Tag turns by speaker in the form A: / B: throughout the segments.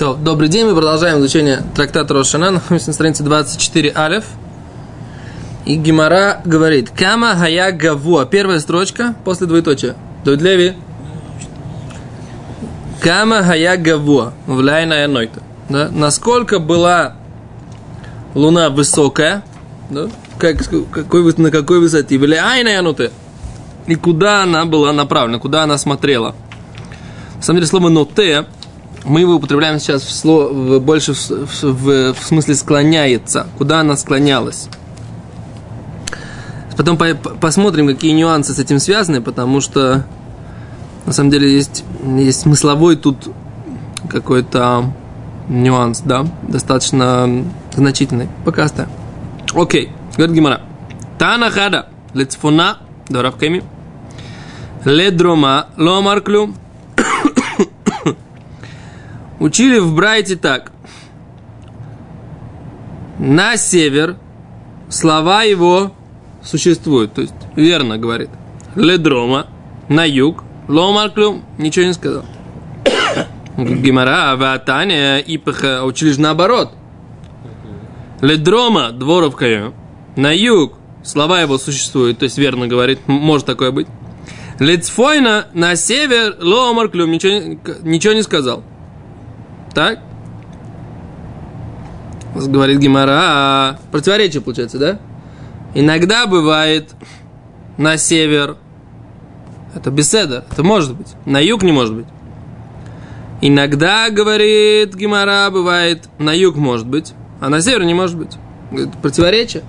A: То, добрый день, мы продолжаем изучение трактата Рошана, на странице 24 алев. И Гимара говорит, Кама хая гавуа, первая строчка после двоеточия. Дудлеви. Кама хая гавуа, влайная нойта. Да? Насколько была луна высокая, да? как, какой, на какой высоте, влияйная януты. И куда она была направлена, куда она смотрела. На самом деле слово ноте мы его употребляем сейчас в слово, в, больше в, в, в смысле склоняется. Куда она склонялась? Потом по, посмотрим, какие нюансы с этим связаны, потому что на самом деле есть, есть смысловой тут какой-то нюанс, да, достаточно значительный. Пока оставим. Окей, говорит Гимара. Тана хада лецфуна доравками ледрома ломарклю Учили в Брайте так. На север слова его существуют. То есть, верно говорит. Ледрома, на юг, ломарклю, ничего не сказал. Гимара, Ватаня, Ипаха, учили же наоборот. Ледрома, дворовка, на юг, слова его существуют, то есть верно говорит, может такое быть. Лецфойна на север, ломарклюм, ничего, ничего не сказал. Так? Говорит Гимара. Противоречие получается, да? Иногда бывает на север. Это беседа. Это может быть. На юг не может быть. Иногда, говорит Гимара, бывает на юг может быть, а на север не может быть. Говорит, противоречие.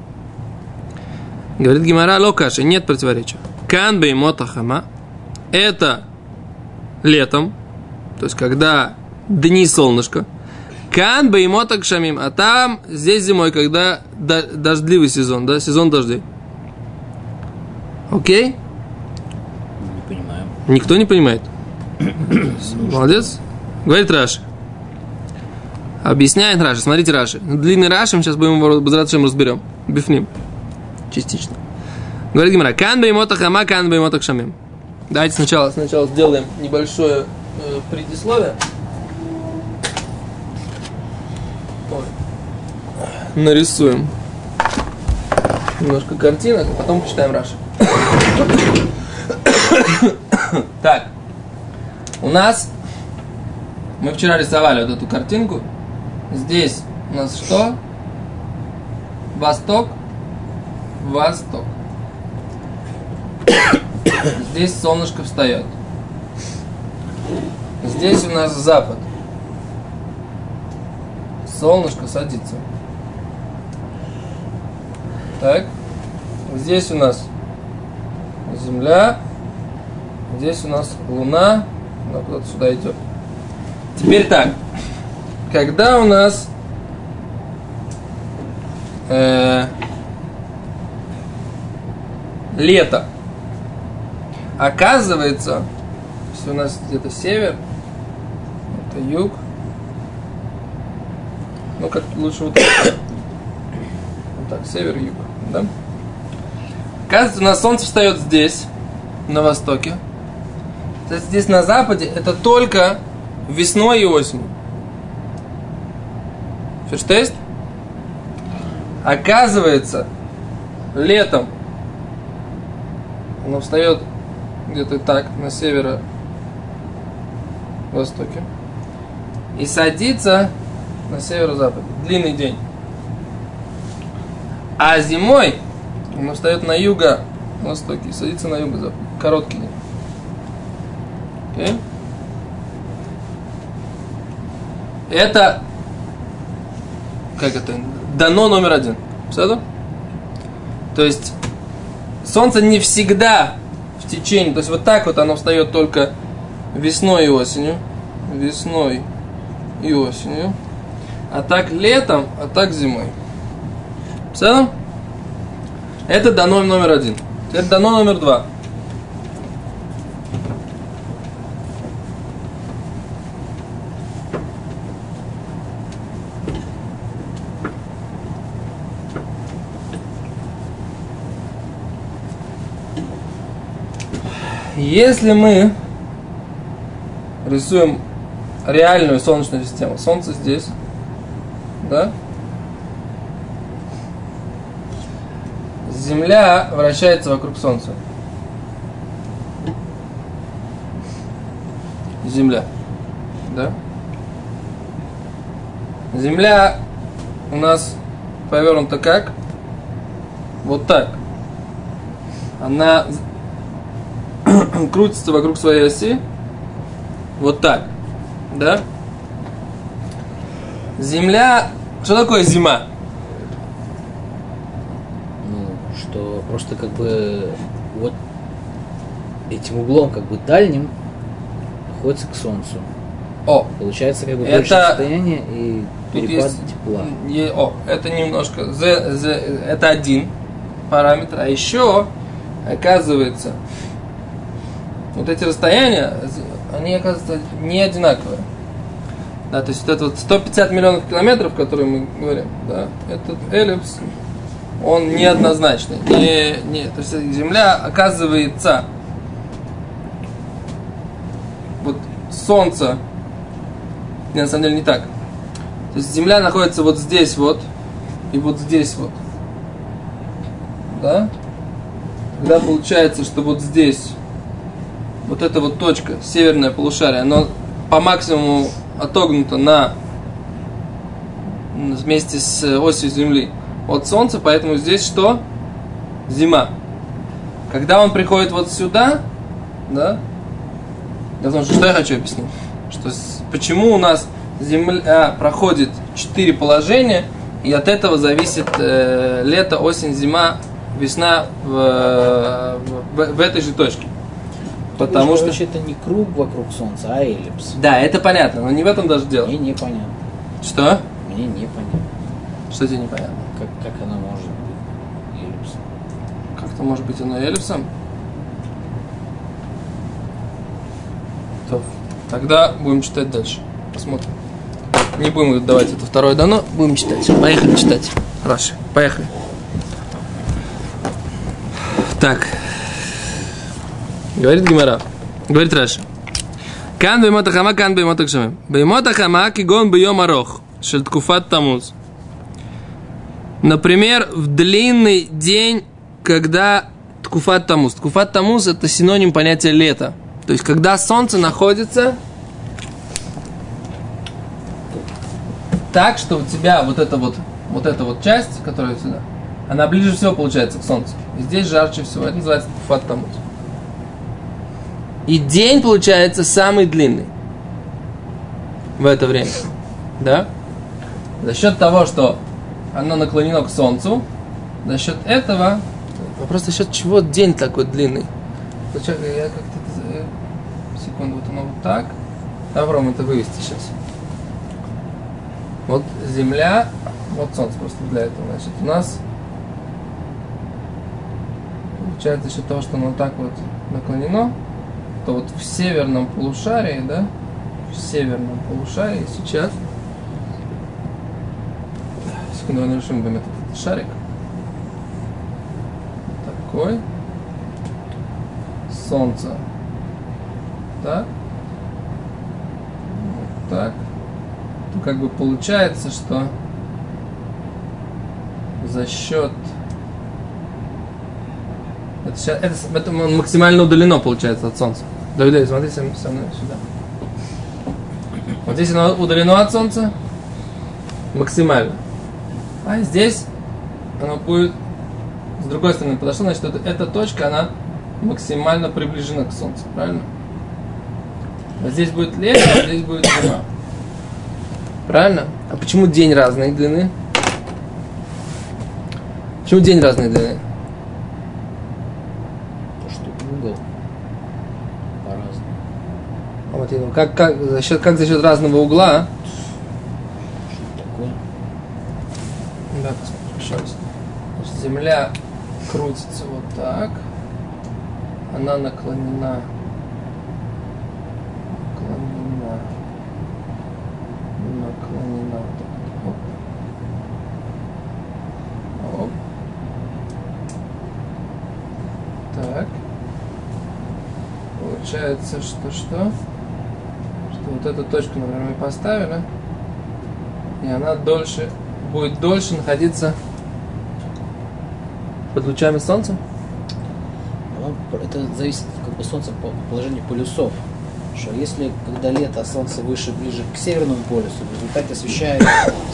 A: Говорит Гимара, локаши, нет противоречия. Канбе и мотахама. Это летом, то есть когда дни солнышко. Кан беймотак шамим. А там, здесь зимой, когда дождливый сезон, да, сезон дождей. Окей?
B: Не понимаю.
A: Никто не понимает. Молодец. Говорит Раши. Объясняет Раши. Смотрите Раши. Длинный Раши, мы сейчас будем его базратшем разберем. Бифним. Частично. Говорит Гимара. Кан беймотак хама, кан беймотак шамим. Давайте сначала, сначала сделаем небольшое э, предисловие. Нарисуем немножко картинок, а потом почитаем Раши. так, у нас мы вчера рисовали вот эту картинку. Здесь у нас что? Восток, восток. Здесь солнышко встает. Здесь у нас запад. Солнышко садится. Так. Здесь у нас Земля. Здесь у нас Луна. Она куда-то сюда идет. Теперь так. Когда у нас э, лето, оказывается, если у нас где-то север, это юг, ну как лучше вот так, так север-юг да? Оказывается, у нас солнце встает здесь, на востоке. То есть здесь на западе это только весной и осенью. Ферштейст? Оказывается, летом оно встает где-то так, на северо-востоке. И садится на северо-западе. Длинный день. А зимой он встает на юго-востоке и садится на юго-запад. Короткий день. Okay? Это как это? Дано номер один. Все То есть солнце не всегда в течение, то есть вот так вот оно встает только весной и осенью. Весной и осенью. А так летом, а так зимой. Все? Это дано номер один. Это дано номер два. Если мы рисуем реальную Солнечную систему. Солнце здесь, да? Земля вращается вокруг Солнца. Земля, да? Земля у нас повернута как? Вот так. Она крутится вокруг своей оси. Вот так. Да? Земля... Что такое зима?
B: Ну, что просто как бы вот этим углом как бы дальним находится к Солнцу.
A: О,
B: Получается как бы
A: Это-
B: больше расстояние и
A: Тут
B: перепад
A: есть-
B: тепла.
A: е- о, это немножко, Z, Z, это один параметр, а еще, оказывается, вот эти расстояния, они, оказывается, не одинаковые. Да, то есть вот это вот 150 миллионов километров, которые мы говорим, да, этот эллипс, он неоднозначный. Не, не, то есть Земля оказывается вот Солнце, не, на самом деле не так. То есть Земля находится вот здесь вот и вот здесь вот. Да? Тогда получается, что вот здесь вот эта вот точка, северное полушарие, оно по максимуму отогнуто на вместе с осью Земли от Солнца, поэтому здесь что? Зима. Когда он приходит вот сюда, да? В том, что, что я хочу объяснить? Что почему у нас Земля проходит четыре положения, и от этого зависит э, лето, осень, зима, весна в, в, в этой же точке. Потому что...
B: Короче, это не круг вокруг Солнца, а эллипс.
A: Да, это понятно, но не в этом даже дело.
B: Мне непонятно.
A: Что?
B: Мне непонятно,
A: что тебе непонятно?
B: Как, как она может быть эллипсом?
A: Как-то может быть она эллипсом? То, тогда будем читать дальше. Посмотрим. Не будем давать это второе дано, будем читать. Поехали читать. Раши, поехали. Так. Говорит Гимара. Говорит Раши. Кан беймота хама, кан беймота кшаме. Беймота хама, кигон бейом арох. Шельткуфат тамуз. Например, в длинный день, когда ткуфат тамуз. Ткуфат тамуз это синоним понятия лета. То есть, когда солнце находится так, что у тебя вот эта вот, вот эта вот часть, которая сюда, она ближе всего получается к солнцу. И здесь жарче всего. Это называется ткуфат тамуз. И день получается самый длинный в это время. Да? За счет того, что оно наклонено к солнцу, за счет этого, вопрос за счет чего день такой длинный. Сначала Я как-то, э, секунду, вот оно вот так. Попробуем это вывести сейчас. Вот Земля, вот Солнце просто для этого. Значит, у нас получается счет того, что оно так вот наклонено, то вот в северном полушарии, да, в северном полушарии сейчас Давай нарисуем будем этот шарик. Такой. Солнце. Так. Вот так. То как бы получается, что за счет это, ща- это, это максимально удалено получается от Солнца. Давид, смотри со со мной сюда. Вот здесь оно удалено от Солнца максимально. А здесь оно будет с другой стороны подошло, значит, это, эта точка, она максимально приближена к Солнцу, правильно? Вот здесь будет лето, а здесь будет зима. Правильно? А почему день разной длины? Почему день разной длины?
B: То, что угол по-разному.
A: А вот я думаю, как, как, за счет, как за счет разного угла?
B: Что такое?
A: Да, посмотрим еще раз. Значит, Земля крутится вот так. Она наклонена. Наклонена. Наклонена. Оп. Так. Получается, что что? Что вот эту точку, например, мы поставили, и она дольше, будет дольше находиться под лучами солнца?
B: Ну, Это зависит как бы солнца по положению полюсов. Что если когда лето, а солнце выше, ближе к северному полюсу, в результате освещает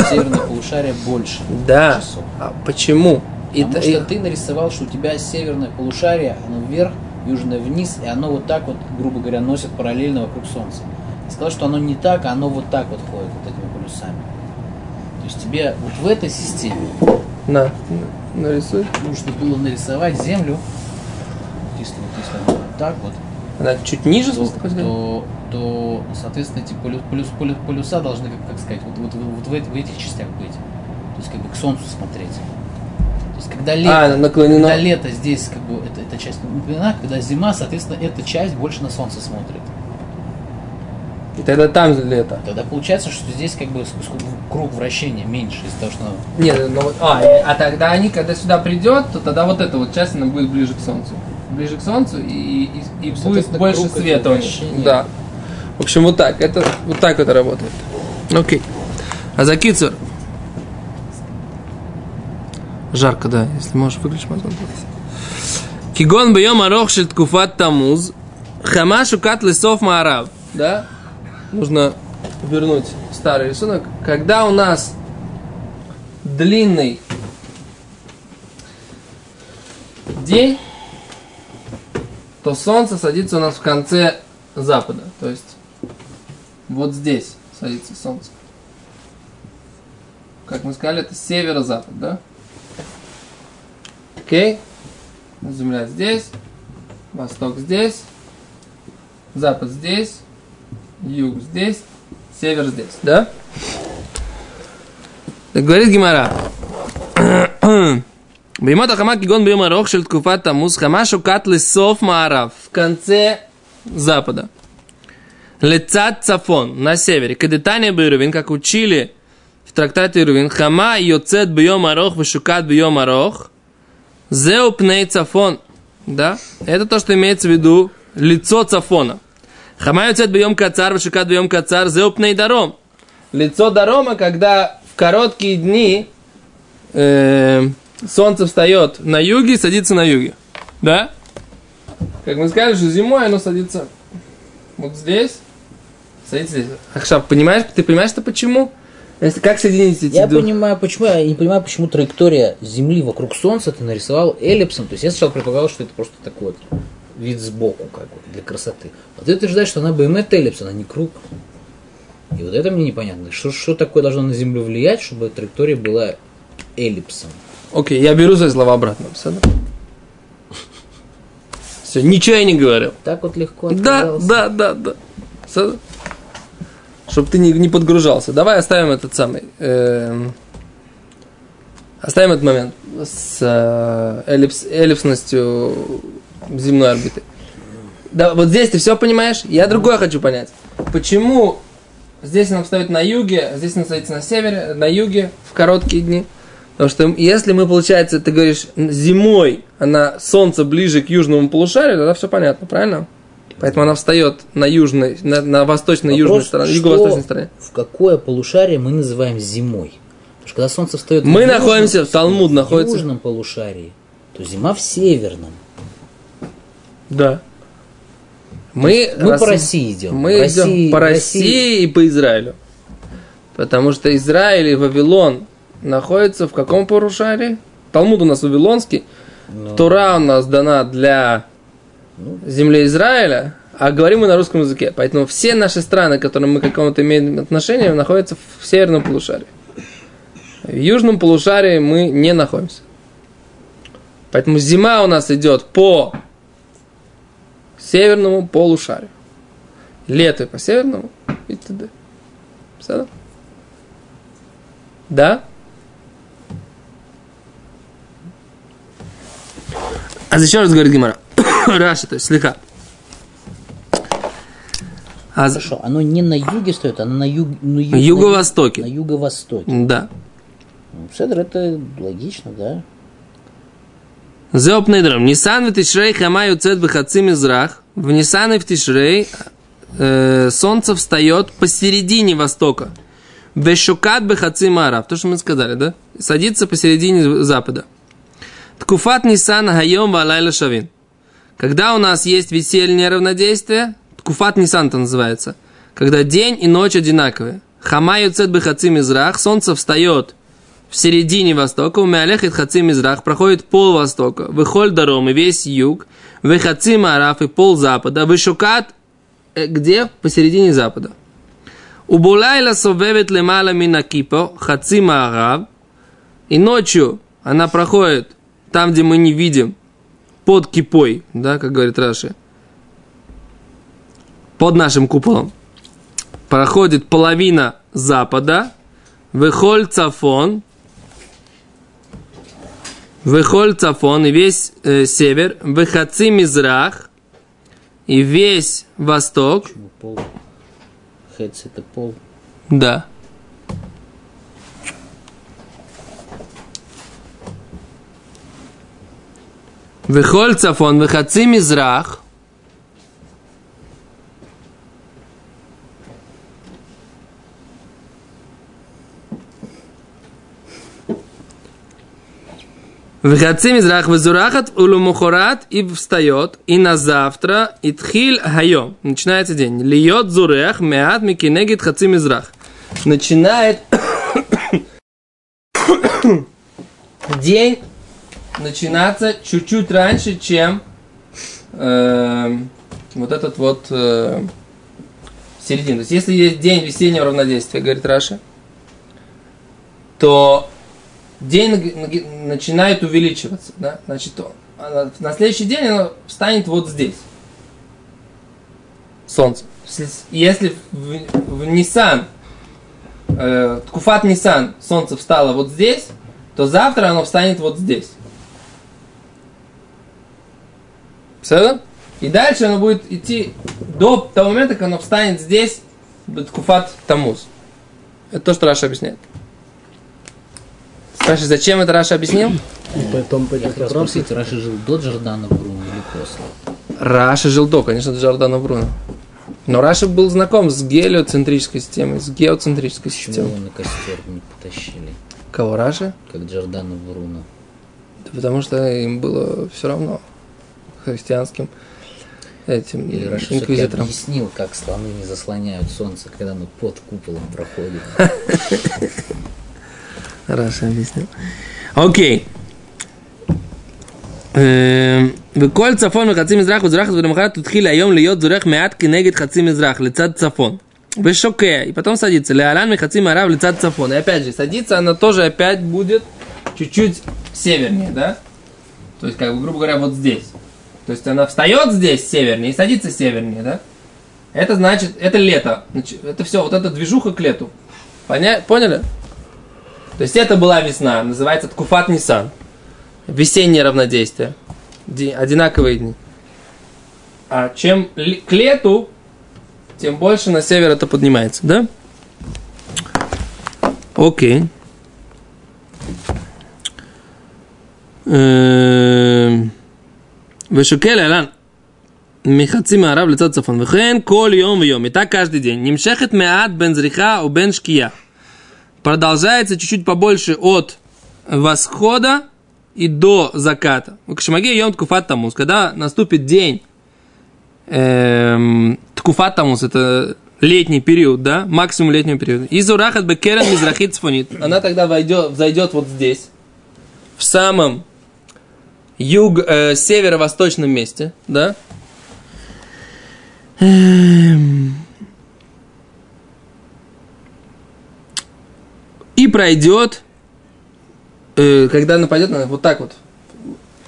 B: северное полушарие больше
A: Да.
B: часов.
A: А почему? И
B: Потому
A: т-
B: что
A: и-
B: ты нарисовал, что у тебя северное полушарие, оно вверх, южное вниз, и оно вот так вот, грубо говоря, носит параллельно вокруг Солнца. Ты сказал, что оно не так, а оно вот так вот ходит, вот этими полюсами. То есть тебе вот в этой системе
A: На, на- нарисуй.
B: нужно было нарисовать Землю, если вот если она вот так вот,
A: Она чуть ниже,
B: то, то, то, соответственно, эти полюс, полюс, полю- полюса должны, как, как сказать, вот, вот, вот в, эти- в этих частях быть. То есть как бы к Солнцу смотреть. То есть когда лето,
A: А, наклонено.
B: когда лето здесь, как бы, это, эта часть наклонена, когда зима, соответственно, эта часть больше на Солнце смотрит.
A: И тогда там лето.
B: Тогда получается, что здесь как бы круг вращения меньше из-за того, что
A: Нет, ну вот, а, а тогда они, когда сюда придет, то тогда вот эта вот часть, она будет ближе к солнцу. Ближе к солнцу и, и, и будет
B: Соответственно,
A: больше света. Да. В общем, вот так. Это, вот так это работает. Окей. А за кицур? Жарко, да. Если можешь, выключить мозг. Кигон бьем арох шель ткуфат тамуз. Хамашу кат лесов маарав. Да? Нужно вернуть старый рисунок. Когда у нас длинный день, то солнце садится у нас в конце запада. То есть вот здесь садится солнце. Как мы сказали, это северо-запад, да? Окей? Земля здесь, восток здесь, запад здесь, юг здесь, север здесь, да? Так говорит Гимара. Бимот Ахамак Гигон Бима Рохшель Ткуфат мус Хамашу Катли Соф Маарав в конце запада. Лецат Цафон на севере. Кадетания Бирувин, как учили в трактате Ирувин. Хама Йоцет Биом Арох Вишукат Биом Арох. Зеу Пней Цафон. Да? Это то, что имеется в виду лицо Цафона. Хама йоцет бьем кацар, вышукат бьем кацар, зеу пней даром. Лицо дарома, когда в короткие дни э, солнце встает на юге и садится на юге. Да? Как мы сказали, что зимой оно садится вот здесь, садится здесь. Ахшаб, понимаешь, ты понимаешь, что почему? Если, как соединить эти
B: Я
A: две-
B: понимаю, почему, я не понимаю, почему траектория Земли вокруг Солнца ты нарисовал эллипсом. То есть я сначала предполагал, что это просто такой вот вид сбоку, как вот, для красоты. А ты утверждаешь, что она БМТ эллипс, она не круг. И вот это мне непонятно. Что, что такое должно на Землю влиять, чтобы траектория была эллипсом?
A: Окей, я беру свои слова обратно. Все, ничего я не говорил.
B: Так вот легко
A: Да, да, да, да. Чтобы ты не, не подгружался. Давай оставим этот самый. эм, оставим этот момент с э, эллипс, эллипсностью земной орбиты. Да, вот здесь ты все понимаешь? Я другое хочу понять. Почему здесь нам стоит на юге, здесь нам стоит на севере, на юге в короткие дни? Потому что если мы, получается, ты говоришь, зимой она солнце ближе к южному полушарию, тогда все понятно, правильно? Поэтому она встает на южной, на, на восточно-южной стороне, юго-восточной стороне.
B: В какое полушарие мы называем зимой? Потому что когда солнце встает
A: Мы
B: в южном-
A: находимся, в Талмуд
B: в
A: находится.
B: южном полушарии, то зима в северном.
A: Да. Мы,
B: Мы
A: рас-
B: по России идем.
A: Мы
B: России-
A: идем по
B: в
A: России и по Израилю. Потому что Израиль и Вавилон находятся в каком полушарии? Талмуд у нас вавилонский.
B: Ну,
A: Тура у нас дана для
B: Ну.
A: земли Израиля, а говорим мы на русском языке. Поэтому все наши страны, к которым мы какому-то имеем отношение, находятся в северном полушарии. В южном полушарии мы не находимся. Поэтому зима у нас идет по северному полушарию. Лето по северному и т.д. Да? А еще раз говорит Гимара. Раша, то есть слегка. А за-
B: Хорошо, оно не на юге стоит, оно на, юг, на ю-
A: юго-востоке.
B: На юго-востоке.
A: Да.
B: Ну, Седр, это логично, да?
A: Зеоп Нейдром. Нисан в Тишрей хама юцет бхаци мизрах. В Нисан и в Тишрей э, солнце встает посередине востока. Вешукат бехаци марав. То, что мы сказали, да? Садится посередине запада. Ткуфат Нисан Хайом Валайла Шавин. Когда у нас есть весельное равнодействие, Ткуфат Нисан это называется, когда день и ночь одинаковые. Хамаю цет бехацим израх, солнце встает в середине востока, у Меалехет хацим израх, проходит пол востока, выхоль даром и весь юг, выхацим араф и пол запада, вышукат, где? Посередине запада. У Булайла совевет лемала мина кипо, хацим арав, и ночью она проходит там, где мы не видим, под кипой, да, как говорит Раши, под нашим куполом, проходит половина запада, выхоль цафон, выхоль цафон и весь э, север, выхаци мизрах и весь восток,
B: Почему пол? Хец это пол.
A: да. Выхоль цафон, выхаци мизрах, Выхаци мизрах вызурахат улумухорат и встает, и на завтра, и тхиль хайом. Начинается день. Льет зурех меат микинегит хаци мизрах. Начинает день начинаться чуть-чуть раньше, чем эм, вот этот вот э, середина. То есть, если есть день весеннего равнодействия, говорит Раша, то день начинает увеличиваться, да, значит, на следующий день оно встанет вот здесь. Солнце. Если в, в Nissan, э, Ткуфат Nissan, солнце встало вот здесь, то завтра оно встанет вот здесь. Все? И дальше оно будет идти до того момента, как оно встанет здесь, תקופת תמוז. Это то, что Раша объясняет. Спрашиваешь, зачем это Раша объяснил?
C: И потом по
B: Я хотел спросить, Раши жил до Джордана Бруно или после?
A: Раша жил до, конечно, до Джордана Бруно. Но Раша был знаком с гелиоцентрической системой, с геоцентрической
B: Почему
A: системой.
B: его на костер не потащили,
A: Кого Раша?
B: как Джордана Бруно?
A: Да потому что им было все равно христианским этим
B: Или Раши все-таки
A: инквизиторам.
B: объяснил, как слоны не заслоняют солнце, когда оно под куполом проходит.
A: Раша объяснил. Окей. וכל צפון וחצי מזרח וזרח ולמחרת תתחיל היום להיות זורח מעט כנגד חצי מזרח לצד צפון. ושוקע, и потом садится. להלן מחצי מערב לצד צפון. И опять же, садится она тоже опять будет чуть-чуть севернее, да? То есть, как бы, грубо говоря, вот здесь. То есть, она встает здесь севернее и садится севернее, да? Это значит, это лето. Значит, Это все, вот эта движуха к лету. Поня- Поняли? То есть это была весна, называется Ткуфат Нисан. Весеннее равнодействие. Ди- Одинаковые дни. А чем ли- к лету, тем больше на север это поднимается, да? Окей. Эм, ושוקל להלן מחצי מערב לצד צפון וכן כל יום ויום и так каждый день נמשכת מעט בין זריחה ובין שקיעה продолжается чуть-чуть побольше от восхода и до заката. Кшамаги йом ткуфат тамус. Когда наступит день эм, ткуфат тамус, это летний период, да, максимум летнего периода. Изурахат бекерен мизрахит цфонит. Она тогда войдет, зайдет вот здесь, в самом юг, э, северо-восточном месте, да. Эм, пройдет, э, когда нападет, она вот так вот,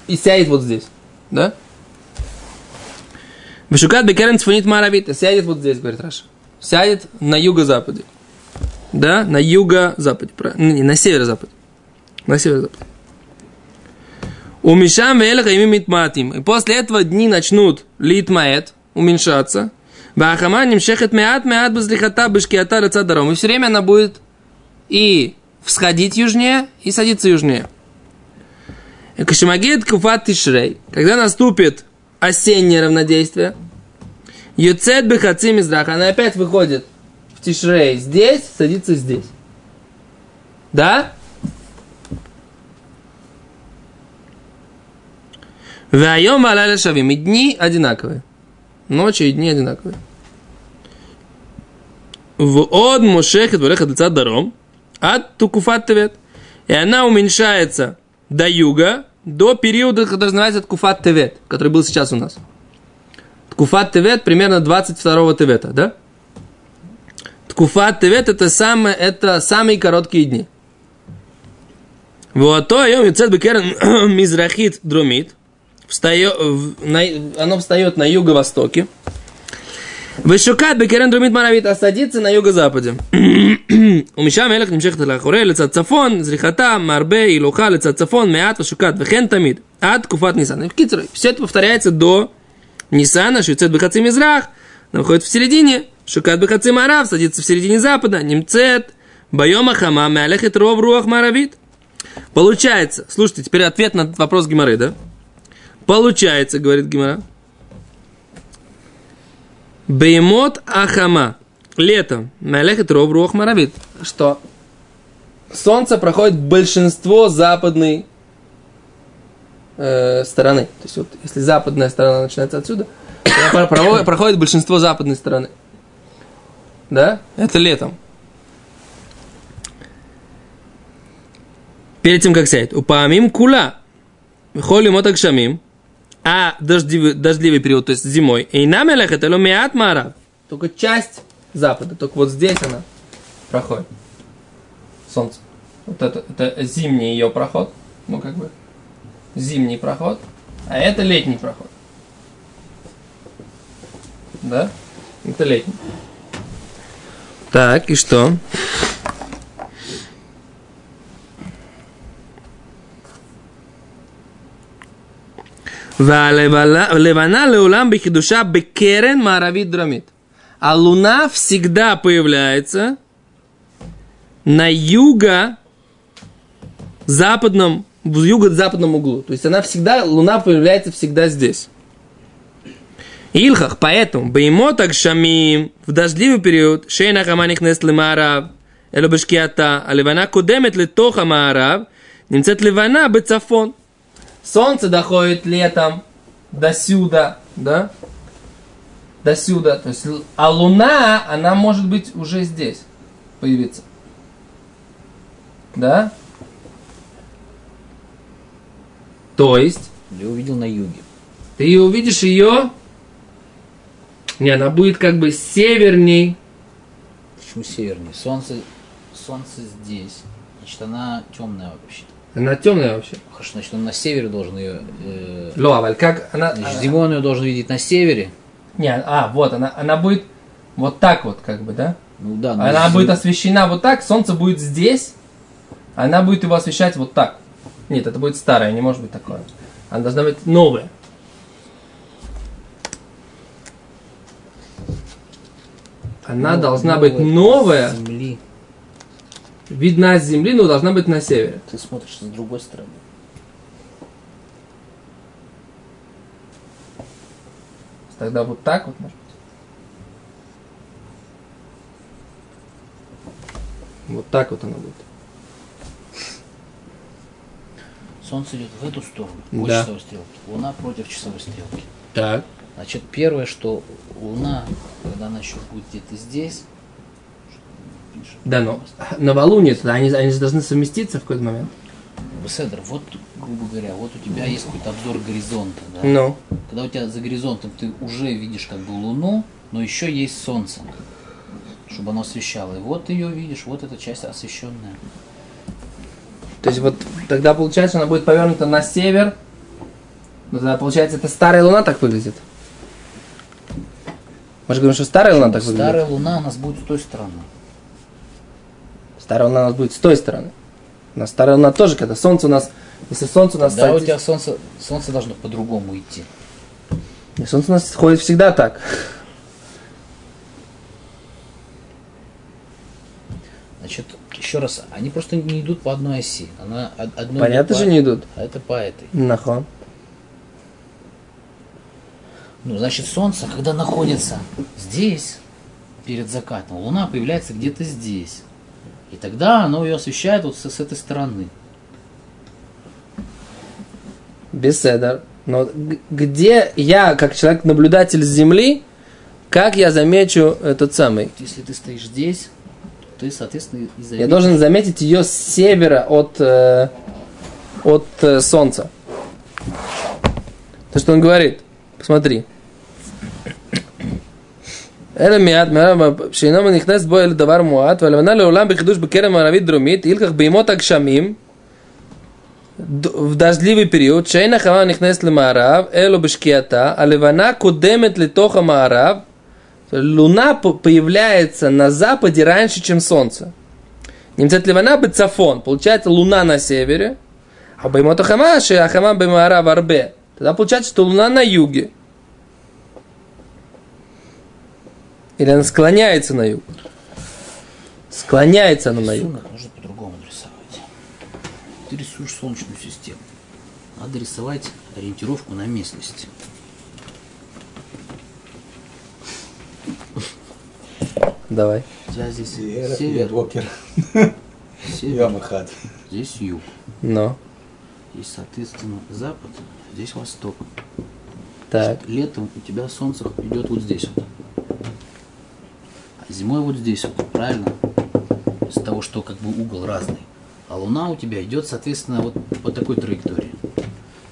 A: и сядет вот здесь, да? Вышукат бекерен цфонит маравит, сядет вот здесь, говорит Раша. Сядет на юго-западе. Да, на юго-западе, правильно, не, на северо-западе. На северо-западе. У Мишам Велаха ими митматим. И после этого дни начнут литмаэт, уменьшаться. Бахама немшехет меат меат базлихата бешкиата лица даром. И все время она будет и всходить южнее, и садиться южнее. Кашимагет куфат тишрей. Когда наступит осеннее равнодействие, Юцет бехаци мизрах. Она опять выходит в Тишрей здесь, садится здесь. Да? Вайом аляля шавим. И дни одинаковые. Ночи и дни одинаковые. В од мушехет валехат лица даром. От тукуфат тевет. И она уменьшается до юга, до периода, который называется Ткуфат Тевет, который был сейчас у нас. Ткуфат Тевет примерно 22-го Тевета, да? Ткуфат Тевет это самые, это самые короткие дни. Вот то йом юцет бекерен мизрахит друмит. Встает, оно встает на юго-востоке. Вышукат бекерен друмит маравит, а садится на юго-западе. Умешам элек немшех талахуре, лица цафон, зрихата, марбе, илуха, лица цафон, меат, вышукат, вехен тамид, ад, куфат, нисан. Китер, все это повторяется до Нисана, шуцет бехаци мизрах, Находит в середине, шукат бехаци марав, садится в середине запада, немцет, байома хама, меалехет ров, руах маравит. Получается, слушайте, теперь ответ на вопрос Гимары, да? Получается, говорит Гимара, Беймот Ахама. Летом. Мелехет ров рух маравит. Что? Солнце проходит большинство западной э, стороны. То есть вот если западная сторона начинается отсюда, то проходит, проходит большинство западной стороны. Да? Это летом. Перед тем, как сядет. Упамим кула. Холим от акшамим а дождливый, дождливый период, то есть зимой, и нам это ломиат мара, только часть запада, только вот здесь она проходит. Солнце. Вот это, это зимний ее проход, ну как бы зимний проход, а это летний проход. Да? Это летний. Так, и что? Левана леулам бихидуша бекерен маравит драмит. А луна всегда появляется на юго западном, в юго-западном углу. То есть она всегда, луна появляется всегда здесь. Илхах, поэтому, беймотак шамим, в дождливый период, шейна хаманих несли маарав, элобешкиата, а ливана кудемет литоха маарав, немцет ливана бецафон. Солнце доходит летом до сюда, да? До сюда. То есть, а Луна, она может быть уже здесь появиться. Да? То есть...
B: Я увидел на юге.
A: Ты увидишь ее... Не, она будет как бы северней.
B: Почему северней? Солнце, солнце здесь. Значит, она темная вообще.
A: Она темная вообще.
B: Хорошо, значит, он на севере должен ее... Э,
A: Лоаваль, как она...
B: значит, зимой он ее должен видеть на севере.
A: Не, а, вот, она, она будет вот так вот, как бы, да?
B: Ну да. но
A: Она
B: зим-
A: будет освещена вот так, солнце будет здесь, она будет его освещать вот так. Нет, это будет старое, не может быть такое. Она должна быть новая. Она
B: Ну,
A: должна быть новая,
B: Земли.
A: Видна с земли, но должна быть на севере.
B: Ты смотришь с другой стороны.
A: Тогда вот так вот, может быть. Вот так вот она будет.
B: Солнце идет в эту сторону, по
A: Да.
B: часовой стрелке. Луна против часовой стрелки.
A: Так.
B: Значит, первое, что Луна, когда она еще будет где-то здесь,
A: Да, но новолуние, тогда они, они же должны совместиться в какой-то момент.
B: Беседер, вот, грубо говоря, вот у тебя есть какой-то обзор горизонта, да?
A: Ну.
B: Когда у тебя за горизонтом ты уже видишь как бы Луну, но еще есть Солнце, чтобы оно освещало. И вот ты ее видишь, вот эта часть освещенная.
A: То есть вот тогда получается, она будет повернута на север. Ну, тогда получается, это старая луна так выглядит. Мы же говорим, что старая луна так выглядит.
B: Старая Луна у нас будет с той стороны.
A: Старая луна у нас будет с той стороны. У нас старая луна тоже, когда солнце у нас... Если солнце у нас...
B: Да, у
A: садится-
B: тебя Солнце, Солнце должно по-другому идти.
A: И солнце у нас ходит всегда так.
B: Значит, еще раз, они просто не идут по одной оси. Она од- одной
A: Понятно же
B: по-
A: не идут.
B: А это по этой.
A: Нахон.
B: Ну, значит, Солнце, когда находится здесь, перед закатом, Луна появляется где-то здесь. И тогда оно ее освещает вот с, с этой стороны.
A: Беседер. Но где я, как человек-наблюдатель с Земли, как я замечу этот самый?
B: Если ты стоишь здесь, ты, соответственно, и
A: Я
B: заметишь.
A: должен заметить ее с севера от, э, от э, Солнца. То, что он говорит. Посмотри. אלא מיד, שאינו נכנס בו אל דבר מועט, והלבנה לעולם בחידוש בכרם הערבית דרומית, ילקח בימות הגשמים, ד- в дождливый период, שאין החמה נכנסת למערב, אלא בשקיעתה, הלבנה קודמת לתוך המערב, луна по- появляется на западе раньше, чем солнце. נמצאת לבנה בצפון, получается луна на севере, а בימות החמה, שהחמה במערב הרבה. Тогда получается, что луна на юге. Или она склоняется на юг? Склоняется она на юг.
B: Рисунок нужно по-другому рисовать. Ты рисуешь солнечную систему. Надо рисовать ориентировку на местность.
A: Давай.
B: Я здесь
C: север,
B: север.
C: Вокер.
B: Север.
C: Ямахат.
B: Здесь юг.
A: Но.
B: И, соответственно, запад, здесь восток.
A: Так.
B: Летом у тебя солнце идет вот здесь вот. Зимой вот здесь вот, правильно? Из-за того, что как бы угол разный. А луна у тебя идет, соответственно, вот по такой траектории.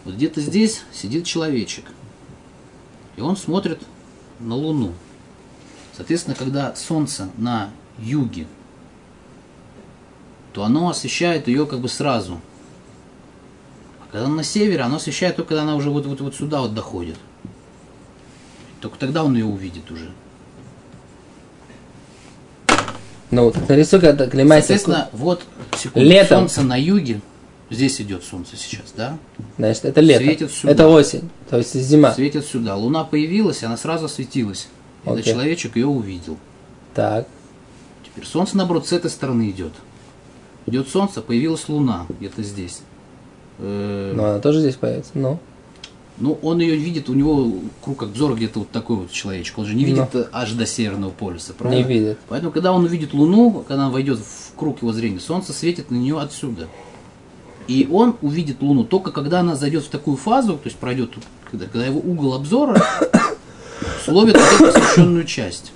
B: Вот где-то здесь сидит человечек. И он смотрит на луну. Соответственно, когда солнце на юге, то оно освещает ее как бы сразу. А когда на севере, оно освещает только когда она уже вот, вот, вот сюда вот доходит. Только тогда он ее увидит уже.
A: Ну, так нарисуй, когда клемайся.
B: Соответственно, вот секунду,
A: Летом.
B: солнце на юге, здесь идет солнце сейчас, да?
A: Значит, это лето.
B: Светит сюда.
A: Это осень. То есть зима.
B: Светит сюда. Луна появилась, она сразу осветилась. Этот
A: Окей.
B: человечек ее увидел.
A: Так.
B: Теперь солнце, наоборот, с этой стороны идет. Идет солнце, появилась луна где-то здесь. Э,
A: Но она тоже здесь появится. Ну.
B: Ну, он ее видит, у него круг обзора где-то вот такой вот человечек. Он же не видит э, аж до Северного полюса, правильно?
A: Не видит.
B: Поэтому, когда он увидит Луну, когда она войдет в круг его зрения, Солнце светит на нее отсюда. И он увидит Луну только когда она зайдет в такую фазу, то есть пройдет, когда, когда его угол обзора словит вот эту освещенную часть.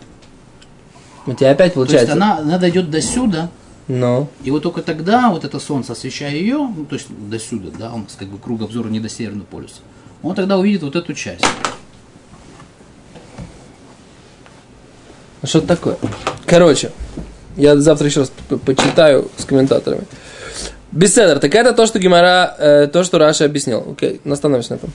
A: У тебя опять
B: То есть
A: получается.
B: она, она дойдет до сюда,
A: Ну.
B: и вот только тогда вот это солнце, освещая ее, ну, то есть до сюда, да, он как бы круг обзора не до Северного полюса, он тогда увидит вот эту часть.
A: Что такое? Короче, я завтра еще раз почитаю с комментаторами. Беседер, так это то, что Гимара, э, то, что Раша объяснил. Окей, остановимся на этом.